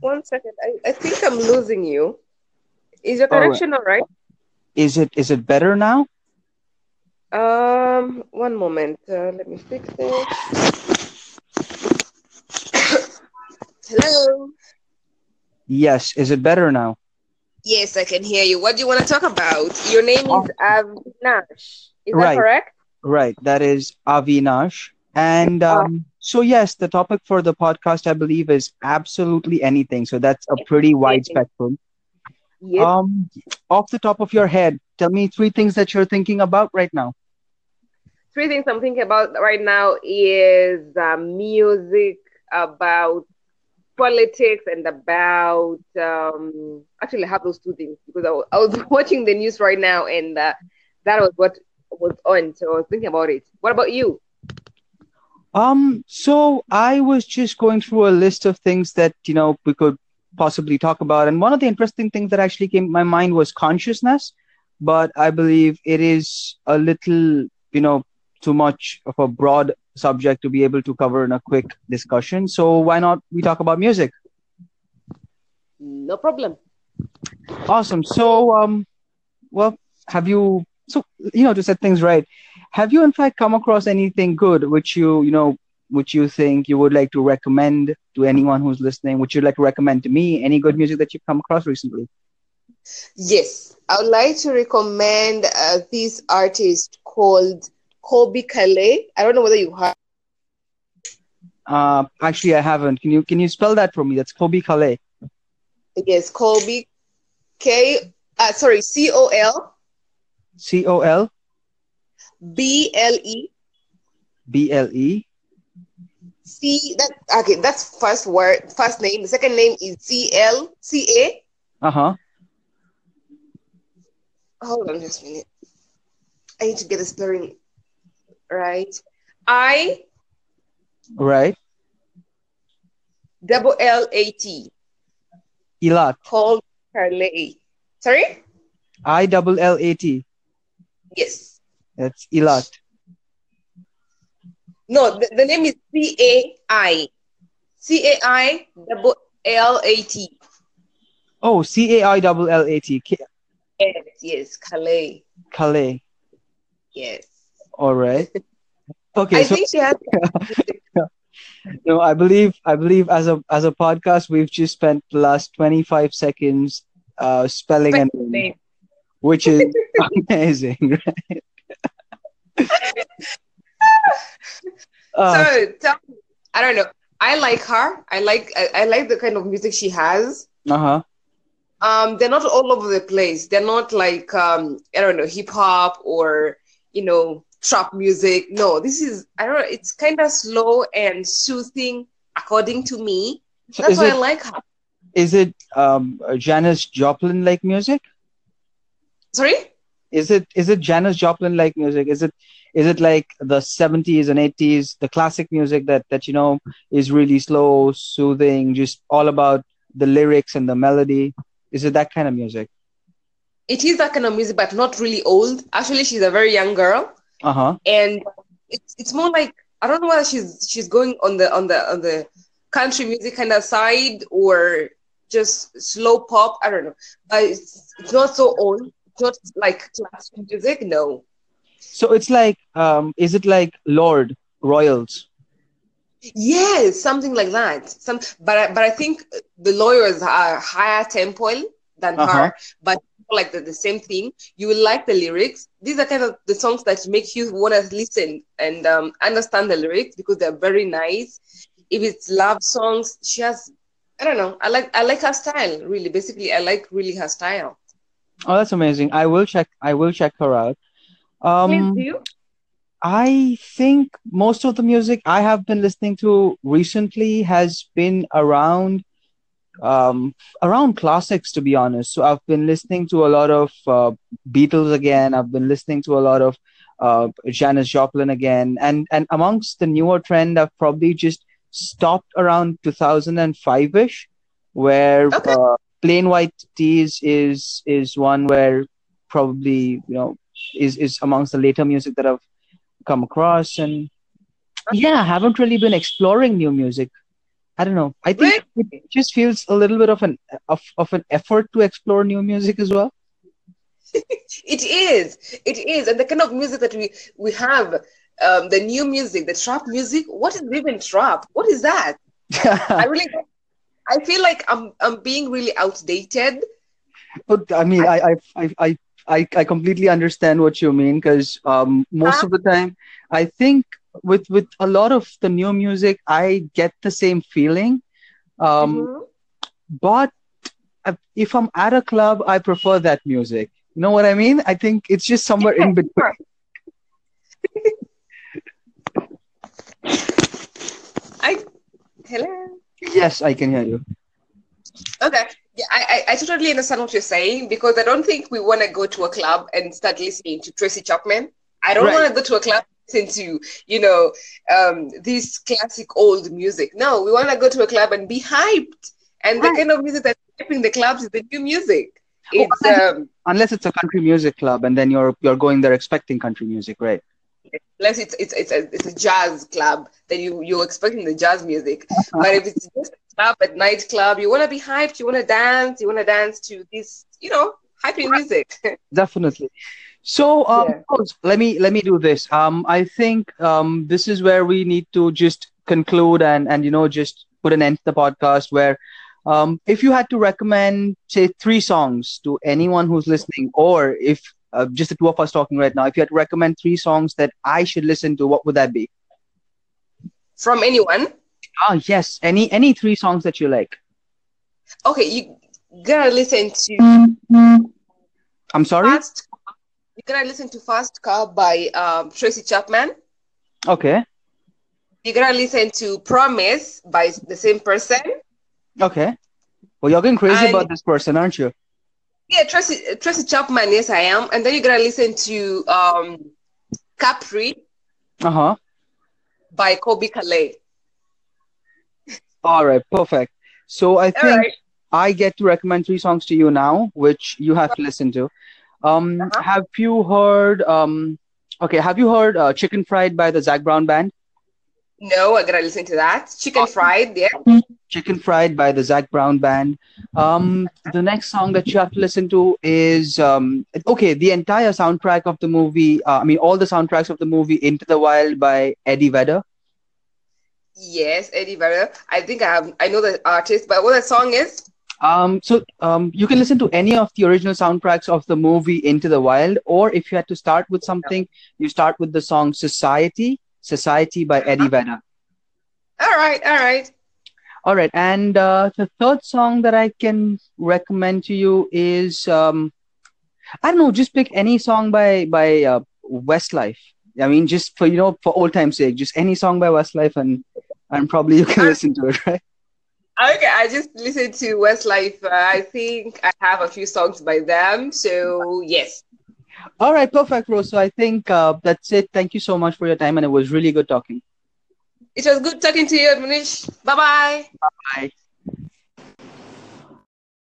One second. I, I think I'm losing you. Is your All right. connection all right? Is it is it better now? Um, one moment. Uh, let me fix it. Hello. Yes. Is it better now? Yes, I can hear you. What do you want to talk about? Your name is Avinash. Is that Right. correct? Right. That is Avinash. And um, so yes, the topic for the podcast, I believe, is absolutely anything. So that's a pretty wide spectrum. Yes. Um, off the top of your head, tell me three things that you're thinking about right now. Three things I'm thinking about right now is uh, music, about politics, and about um, actually I have those two things because I was, I was watching the news right now and uh, that was what was on. So I was thinking about it. What about you? Um, so I was just going through a list of things that, you know, we could possibly talk about. And one of the interesting things that actually came to my mind was consciousness. But I believe it is a little, you know, too much of a broad subject to be able to cover in a quick discussion. So why not we talk about music? No problem. Awesome. So, um, well, have you, so, you know, to set things right, have you in fact come across anything good which you, you know, which you think you would like to recommend to anyone who's listening? Would you like to recommend to me any good music that you've come across recently? Yes, I would like to recommend uh, this artist called Colbie Caillat. I don't know whether you heard. Uh, actually, I haven't. Can you can you spell that for me? That's Colbie Caillat. Yes, Kobe K. Uh, sorry, C O L C O L B L E B L E. C. That okay. That's first word, first name. The second name is C L C A. Uh huh. Hold on just a minute. I need to get the spelling right. I Right. double L A T. Ilat. Called Caillat. Sorry. I double L A T. Yes. That's Ilat. No, the, the name is C A I. C A I double L A T. Oh, C A I double L A T. K- Yes, yes, Caillat. Caillat. Yes. All right. Okay. I so think she has. no, I believe I believe as a as a podcast we've just spent the last twenty five seconds uh spelling a name, name. which is amazing. Right? Uh, so tell me, I don't know. I like her. I like I, I like the kind of music she has. uh-huh. Um, they're not all over the place. They're not like um, I don't know, hip hop or you know, trap music. No, this is I don't know. It's kind of slow and soothing, according to me. So That's why it I like her. is it um Janis Joplin like music? Sorry. Is it is it Janis Joplin like music? Is it is it like the 70s and 80s, the classic music that that you know is really slow, soothing, just all about the lyrics and the melody? Is it that kind of music? It is that kind of music, but not really old. Actually, she's a very young girl. Uh-huh. and it's it's more like I don't know whether she's she's going on the on the on the country music kind of side or just slow pop. I don't know, but it's, it's not so old. Not like classical music. No. So it's like um is it like Lorde Royals? Yes, something like that. Some, but I- but I think the lawyers are higher tempo than Uh-huh. her, but like the, the same thing. You will like the lyrics. These are kind of the songs that make you want to listen and um, understand the lyrics because they're very nice. If it's love songs, she has. I don't know. I like I like her style. Really, basically, I like really her style. Oh, that's amazing. I will check I will check her out. Please Um do you? I think most of the music I have been listening to recently has been around um, around classics, to be honest. So I've been listening to a lot of uh, Beatles again. I've been listening to a lot of uh, Janis Joplin again, and and amongst the newer trend, I've probably just stopped around 2005 ish, where Okay. uh, Plain White T's is is one where probably you know is is amongst the later music that I've come across, and yeah, I haven't really been exploring new music I don't know. I think Really? it just feels a little bit of an of, of an effort to explore new music as well. It is. It is. And the kind of music that we we have, um, the new music, the trap music. What is even trap? What is that? I really, I feel like I'm I'm being really outdated. But I mean, I I I I I, I completely understand what you mean because um, most of the time, I think with with a lot of the new music, I get the same feeling. Um, Mhm. but uh, if I'm at a club, I prefer that music. You know what I mean? I think it's just somewhere in Yeah, between. I hello. Yes, I can hear you. Okay. Yeah, I, I, I totally understand what you're saying because I don't think we want to go to a club and start listening to Tracy Chapman. I don't Right. want to go to a club and listen to, you know, um, this classic old music. No, we want to go to a club and be hyped. And the kind of music that's hyping the clubs is the new music. It's unless, um, unless it's a country music club, and then you're you're going there expecting country music, right? Unless it's it's it's a, it's a jazz club, then you you're expecting the jazz music. But if it's just a club at night club, you want to be hyped, you want to dance, you want to dance to this, you know, hyping music. Definitely. So um, Yeah. Let me let me do this. Um, I think um, this is where we need to just conclude and and you know just put an end to the podcast. Where um, if you had to recommend say three songs to anyone who's listening, or if uh, just the two of us talking right now, if you had to recommend three songs that I should listen to, what would that be? From anyone. Ah, yes, any any three songs that you like. Okay, you gotta listen to I'm sorry. Fast. You gotta listen to Fast Car by um, Tracy Chapman. Okay. You gotta listen to Promise by the same person. Okay. Well, you're getting crazy And- about this person, aren't you? Yeah, Tracy Tracy Chapman. Yes, I am. And then you gotta listen to um, Capri Uh huh. by Colbie Caillat. All right. Perfect. So I think right. I get to recommend three songs to you now, which you have to listen to. Um, Uh-huh. Have you heard? Um, okay, have you heard uh, "Chicken Fried" by the Zac Brown Band? No, I gotta listen to that. Chicken Awesome. fried. Yeah. "Chicken Fried" by the Zac Brown Band. Um, the next song that you have to listen to is um, okay. The entire soundtrack of the movie. Uh, I mean, all the soundtracks of the movie "Into the Wild" by Eddie Vedder. Yes, Eddie Vedder. I think I have. I know the artist, but what the song is? Um, so um, you can listen to any of the original soundtracks of the movie Into the Wild, or if you had to start with something, you start with the song Society, Society by Eddie Vedder. All right. All right. All right, and uh, the third song that I can recommend to you is um, I don't know, just pick any song by by uh, Westlife. I mean, just for you know, for old time's sake, just any song by Westlife, and and probably you can listen to it, right? Okay, I just listened to Westlife. Uh, I think I have a few songs by them. So yes. All right, perfect, Rose. So I think uh, that's it. Thank you so much for your time, and it was really good talking. It was good talking to you, Manish. Bye bye. Bye.